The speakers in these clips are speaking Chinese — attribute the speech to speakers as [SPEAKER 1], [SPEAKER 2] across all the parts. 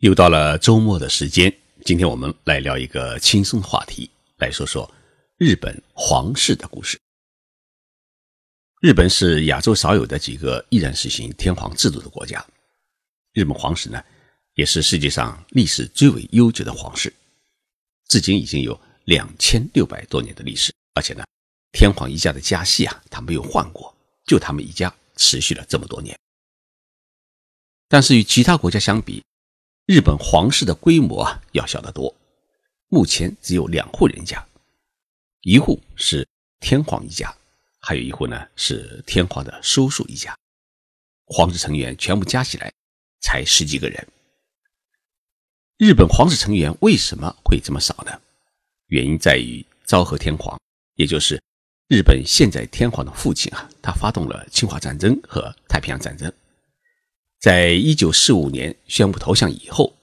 [SPEAKER 1] 又到了周末的时间，今天我们来聊一个轻松的话题，来说说日本皇室的故事。日本是亚洲少有的几个依然实行天皇制度的国家。日本皇室呢，也是世界上历史最为悠久的皇室，至今已经有两千六百多年的历史。而且呢，天皇一家的家系啊，他没有换过，就他们一家持续了这么多年。但是与其他国家相比，日本皇室的规模啊要小得多，目前只有两户人家，一户是天皇一家，还有一户呢是天皇的叔叔一家，皇室成员全部加起来才十几个人。日本皇室成员为什么会这么少呢？原因在于昭和天皇，也就是日本现在天皇的父亲啊，他发动了侵华战争和太平洋战争。在一九四五年宣布投降以后，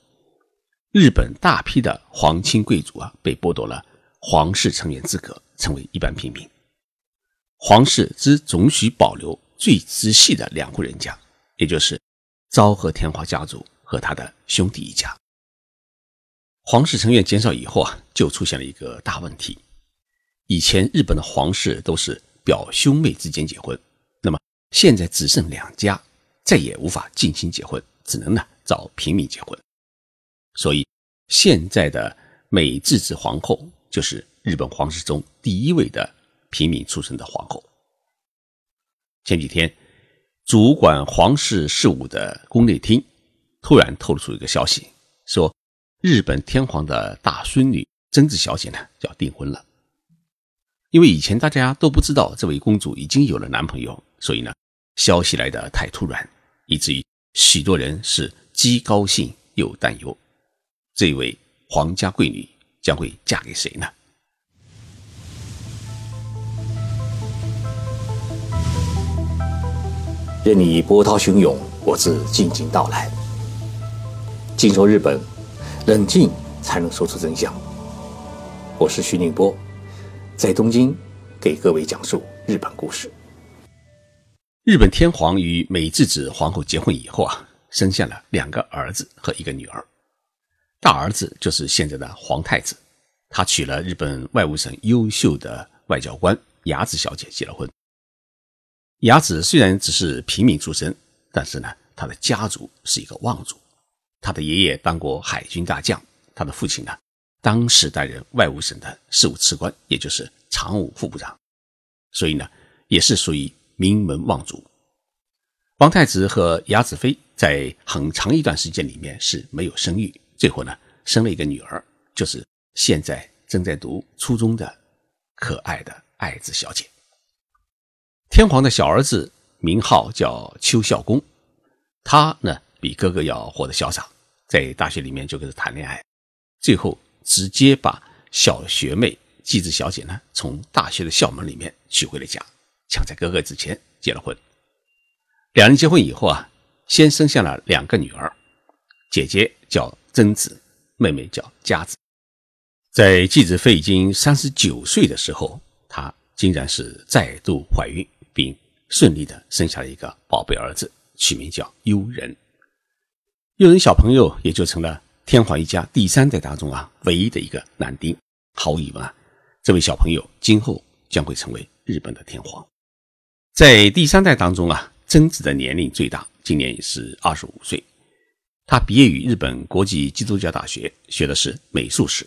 [SPEAKER 1] 日本大批的皇亲贵族啊被剥夺了皇室成员资格，成为一般平民。皇室只准许保留最直系的两户人家，也就是昭和天皇家族和他的兄弟一家。皇室成员减少以后啊，就出现了一个大问题：以前日本的皇室都是表兄妹之间结婚，那么现在只剩两家。再也无法近亲结婚，只能呢找平民结婚。所以现在的美智子皇后就是日本皇室中第一位的平民出身的皇后。前几天，主管皇室事务的宫内厅突然透露出一个消息，说日本天皇的大孙女贞子小姐呢要订婚了。因为以前大家都不知道这位公主已经有了男朋友，所以呢消息来得太突然。以至于许多人是既高兴又担忧，这位皇家贵女将会嫁给谁呢？
[SPEAKER 2] 任你波涛汹涌，我自静静到来。静说日本，冷静才能说出真相。我是徐宁波，在东京给各位讲述日本故事。
[SPEAKER 1] 日本天皇与美智子皇后结婚以后啊，生下了两个儿子和一个女儿。大儿子就是现在的皇太子，他娶了日本外务省优秀的外交官雅子小姐结了婚。雅子虽然只是平民出身，但是呢，他的家族是一个望族。他的爷爷当过海军大将，他的父亲呢，当时担任外务省的事务次官，也就是常务副部长，所以呢，也是属于。名门望族，皇太子和雅子妃在很长一段时间里面是没有生育，最后呢生了一个女儿，就是现在正在读初中的可爱的爱子小姐。天皇的小儿子名号叫邱孝公，他呢比哥哥要活得潇洒，在大学里面就跟他谈恋爱，最后直接把小学妹纪子小姐呢从大学的校门里面娶回了家。抢在哥哥之前结了婚，两人结婚以后啊，先生下了两个女儿，姐姐叫贞子，妹妹叫佳子。在继子妃已经三十九岁的时候，她竟然是再度怀孕，并顺利的生下了一个宝贝儿子，取名叫悠仁。悠仁小朋友也就成了天皇一家第三代当中啊唯一的一个男丁。毫无疑问啊，这位小朋友今后将会成为日本的天皇。在第三代当中啊，曾子的年龄最大，今年是二十五岁。他毕业于日本国际基督教大学，学的是美术史，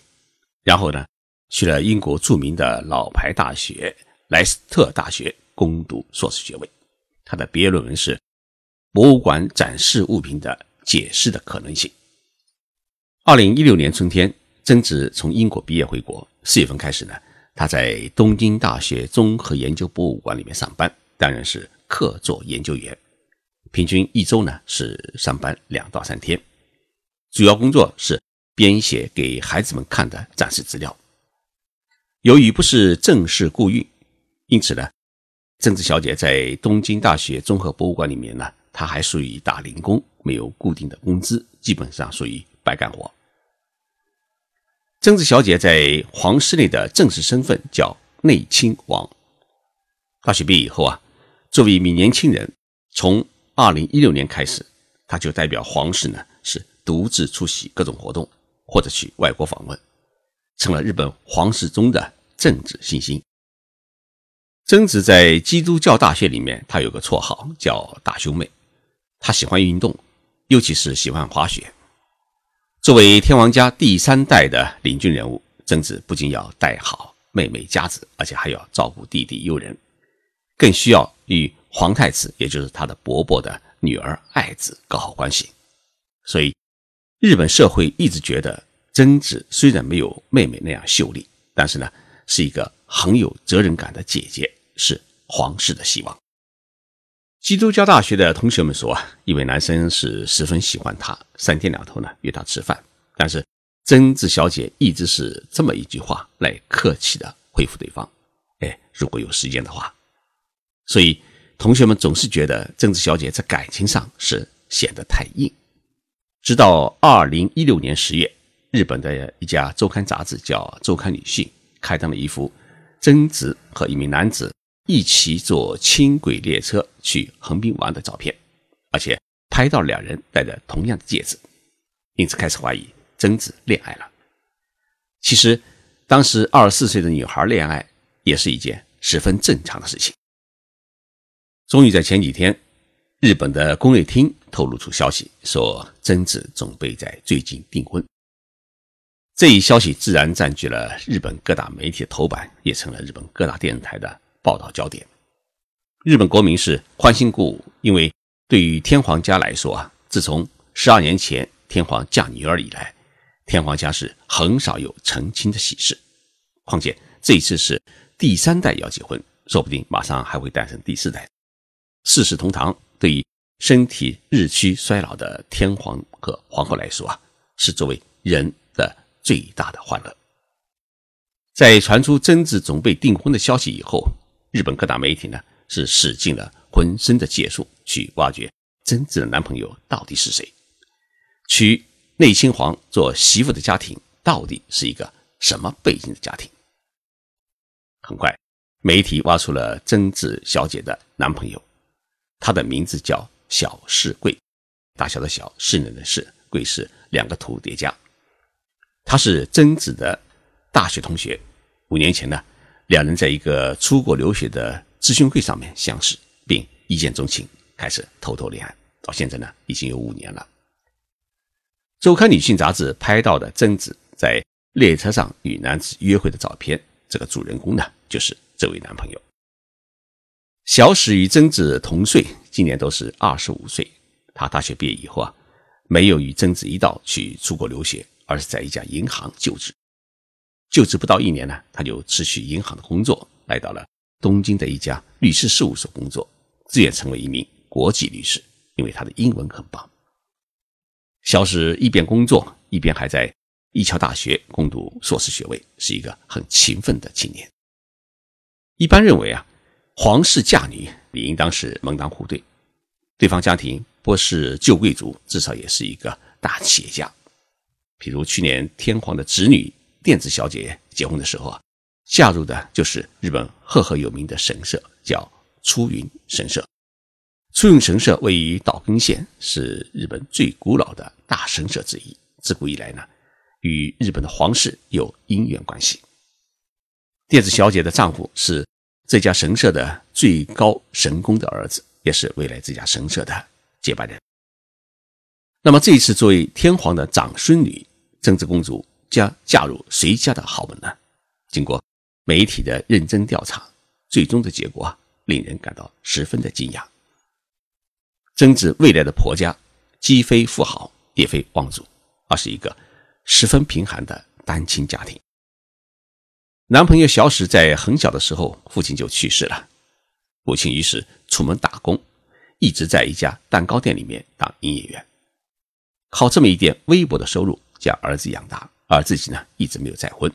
[SPEAKER 1] 然后呢，去了英国著名的老牌大学莱斯特大学攻读硕士学位。他的毕业论文是《博物馆展示物品的解释的可能性》。二零一六年春天，曾子从英国毕业回国，四月份开始呢，他在东京大学综合研究博物馆里面上班。当然是客座研究员，平均一周呢是上班两到三天，主要工作是编写给孩子们看的展示资料。由于不是正式雇佣，因此呢，政治小姐在东京大学综合博物馆里面呢，她还属于打零工，没有固定的工资，基本上属于白干活。政治小姐在皇室内的正式身份叫内亲王。大学毕业以后啊。作为一名年轻人，从二零一六年开始，他就代表皇室呢，是独自出席各种活动，或者去外国访问，成了日本皇室中的政治新星。曾子在基督教大学里面，他有个绰号叫“大胸妹”。他喜欢运动，尤其是喜欢滑雪。作为天王家第三代的领军人物，曾子不仅要带好妹妹佳子，而且还要照顾弟弟悠仁，更需要与皇太子，也就是他的伯伯的女儿爱子搞好关系。所以，日本社会一直觉得贞子虽然没有妹妹那样秀丽，但是呢，是一个很有责任感的姐姐。是皇室的希望。基督教大学的同学们说啊，一位男生是十分喜欢她，三天两头呢约她吃饭。但是贞子小姐一直是这么一句话来客气的回复对方：“哎，如果有时间的话。”所以同学们总是觉得贞子小姐在感情上是显得太硬。直到二零一六年十月，日本的一家周刊杂志叫《周刊女性》刊登了一幅贞子和一名男子。一起坐轻轨列车去横滨玩的照片，而且拍到两人戴着同样的戒指，因此开始怀疑贞子恋爱了。其实，当时二十四岁的女孩恋爱也是一件十分正常的事情。终于在前几天，日本的宫内厅透露出消息，说贞子准备在最近订婚。这一消息自然占据了日本各大媒体的头版，也成了日本各大电视台的。报道焦点：日本国民是欢欣鼓舞，因为对于天皇家来说啊，自从十二年前天皇嫁女儿以来，天皇家是很少有成亲的喜事。况且这一次是第三代要结婚，说不定马上还会诞生第四代，四世同堂。对于身体日趋衰老的天皇和皇后来说啊，是作为人的最大的欢乐。在传出贞子准备订婚的消息以后，日本各大媒体呢是使尽了浑身的解数去挖掘贞子的男朋友到底是谁，娶内亲王做媳妇的家庭到底是一个什么背景的家庭。很快，媒体挖出了贞子小姐的男朋友，他的名字叫小世贵，大小的小，世人的世，贵是两个土叠加。他是曾子的大学同学，五年前呢。两人在一个出国留学的咨询会上面相识，并一见钟情，开始偷偷恋爱。到现在呢，已经有五年了。周刊女性杂志拍到的曾子在列车上与男子约会的照片，这个主人公呢，就是这位男朋友。小史与贞子同岁，今年都是二十五岁。他大学毕业以后啊，没有与贞子一道去出国留学，而是在一家银行就职。就职不到一年呢，他就辞去银行的工作，来到了东京的一家律师事务所工作，自愿成为一名国际律师，因为他的英文很棒。小史一边工作，一边还在一桥大学攻读硕士学位，是一个很勤奋的青年。一般认为啊，皇室嫁女理应当是门当户对，对方家庭不是旧贵族，至少也是一个大企业家。比如去年天皇的侄女。电子小姐结婚的时候啊，嫁入的就是日本赫赫有名的神社，叫出云神社。出云神社位于岛根县，是日本最古老的大神社之一。自古以来呢，与日本的皇室有姻缘关系。电子小姐的丈夫是这家神社的最高神宫的儿子，也是未来这家神社的接班人。那么这一次作为天皇的长孙女，贞子公主。将嫁入谁家的豪门呢？经过媒体的认真调查，最终的结果，令人感到十分的惊讶。贞子未来的婆家既非富豪，也非望族，而是一个十分贫寒的单亲家庭。男朋友小史在很小的时候，父亲就去世了，母亲于是出门打工，一直在一家蛋糕店里面当营业员，靠这么一点微薄的收入将儿子养大。而自己呢，一直没有再婚，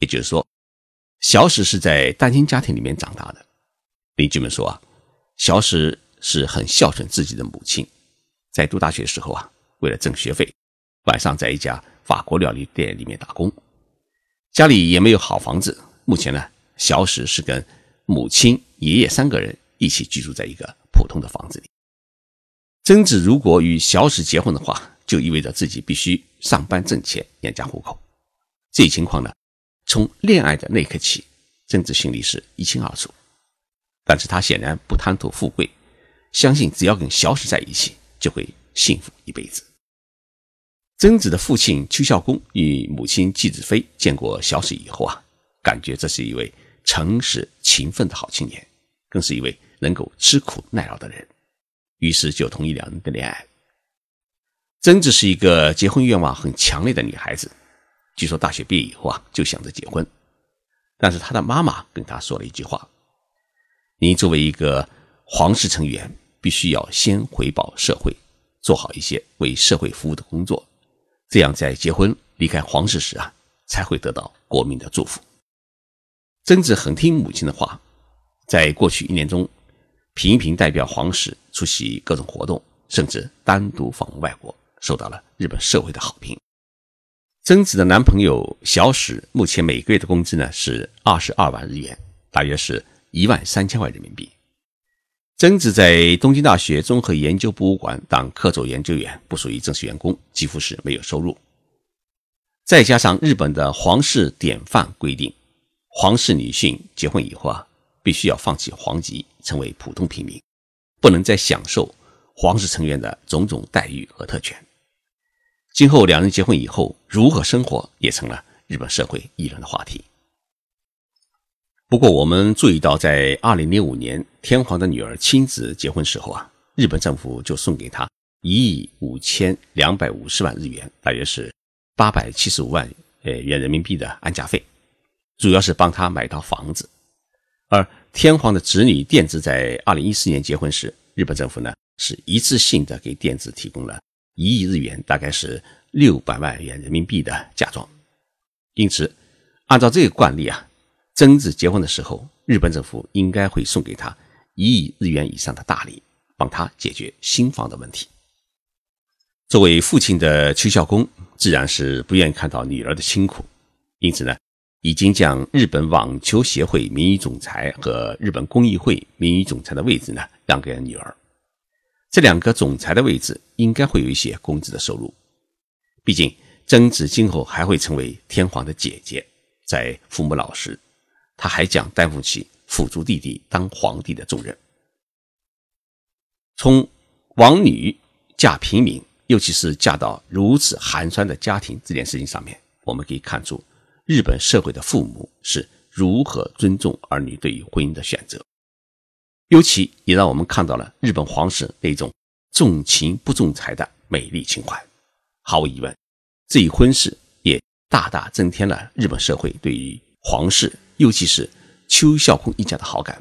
[SPEAKER 1] 也就是说，小史是在单亲家庭里面长大的。邻居们说啊，小史是很孝顺自己的母亲，在读大学的时候啊，为了挣学费，晚上在一家法国料理店里面打工，家里也没有好房子。目前呢，小史是跟母亲、爷爷三个人一起居住在一个普通的房子里。贞子如果与小史结婚的话，就意味着自己必须上班挣钱养家糊口。这一情况呢，从恋爱的那一刻起，曾子心里是一清二楚。但是他显然不贪图富贵，相信只要跟小史在一起，就会幸福一辈子。曾子的父亲邱孝公与母亲季子妃见过小史以后啊，感觉这是一位诚实勤奋的好青年，更是一位能够吃苦耐劳的人，于是就同意两人的恋爱。曾子是一个结婚愿望很强烈的女孩子，据说大学毕业以后啊，就想着结婚，但是她的妈妈跟她说了一句话：“你作为一个皇室成员，必须要先回报社会，做好一些为社会服务的工作。”这样，在结婚离开皇室时啊，才会得到国民的祝福。曾子很听母亲的话，在过去一年中，频频代表皇室出席各种活动，甚至单独访问外国，受到了日本社会的好评。曾子的男朋友小史目前每个月的工资呢是二十二万日元，大约是一万三千万人民币。曾子在东京大学综合研究博物馆当客座研究员，不属于正式员工，几乎是没有收入。再加上日本的皇室典范规定，皇室女性结婚以后啊，必须要放弃皇籍，成为普通平民，不能再享受皇室成员的种种待遇和特权。今后两人结婚以后如何生活，也成了日本社会议论的话题。不过，我们注意到，在二零零五年天皇的女儿亲子结婚时候啊，日本政府就送给他一亿五千两百五十万日元，大约是八百七十五万呃元人民币的安家费，主要是帮他买套房子。而天皇的侄女电子在二零一四年结婚时，日本政府呢是一次性的给电子提供了一亿日元，大概是六百万元人民币的嫁妆。因此，按照这个惯例啊。曾子结婚的时候，日本政府应该会送给他一亿日元以上的大礼，帮他解决新房的问题。作为父亲的邱孝公自然是不愿意看到女儿的辛苦，因此呢，已经将日本网球协会名誉总裁和日本公益会名誉总裁的位置呢让给了女儿。这两个总裁的位置应该会有一些工资的收入，毕竟曾子今后还会成为天皇的姐姐，在父母老时。他还将担负起辅助弟弟当皇帝的重任。从王女嫁平民，尤其是嫁到如此寒酸的家庭这件事情上面，我们可以看出日本社会的父母是如何尊重儿女对于婚姻的选择。尤其也让我们看到了日本皇室那种重情不重财的美丽情怀。毫无疑问，这一婚事也大大增添了日本社会对于皇室。尤其是邱孝坤一家的好感，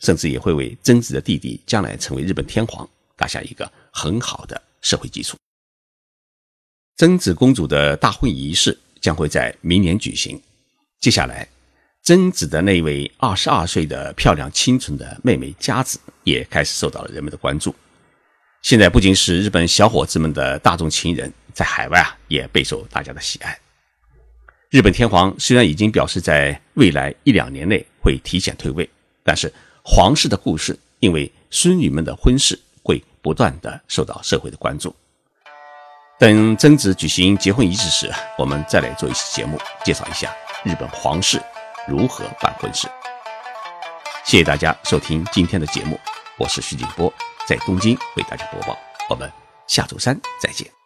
[SPEAKER 1] 甚至也会为曾子的弟弟将来成为日本天皇打下一个很好的社会基础。曾子公主的大婚仪式将会在明年举行。接下来，曾子的那位二十二岁的漂亮清纯的妹妹佳子也开始受到了人们的关注。现在不仅是日本小伙子们的大众情人，在海外啊也备受大家的喜爱。日本天皇虽然已经表示在未来一两年内会提前退位，但是皇室的故事因为孙女们的婚事会不断的受到社会的关注。等曾子举行结婚仪式时，我们再来做一期节目，介绍一下日本皇室如何办婚事。谢谢大家收听今天的节目，我是徐景波，在东京为大家播报。我们下周三再见。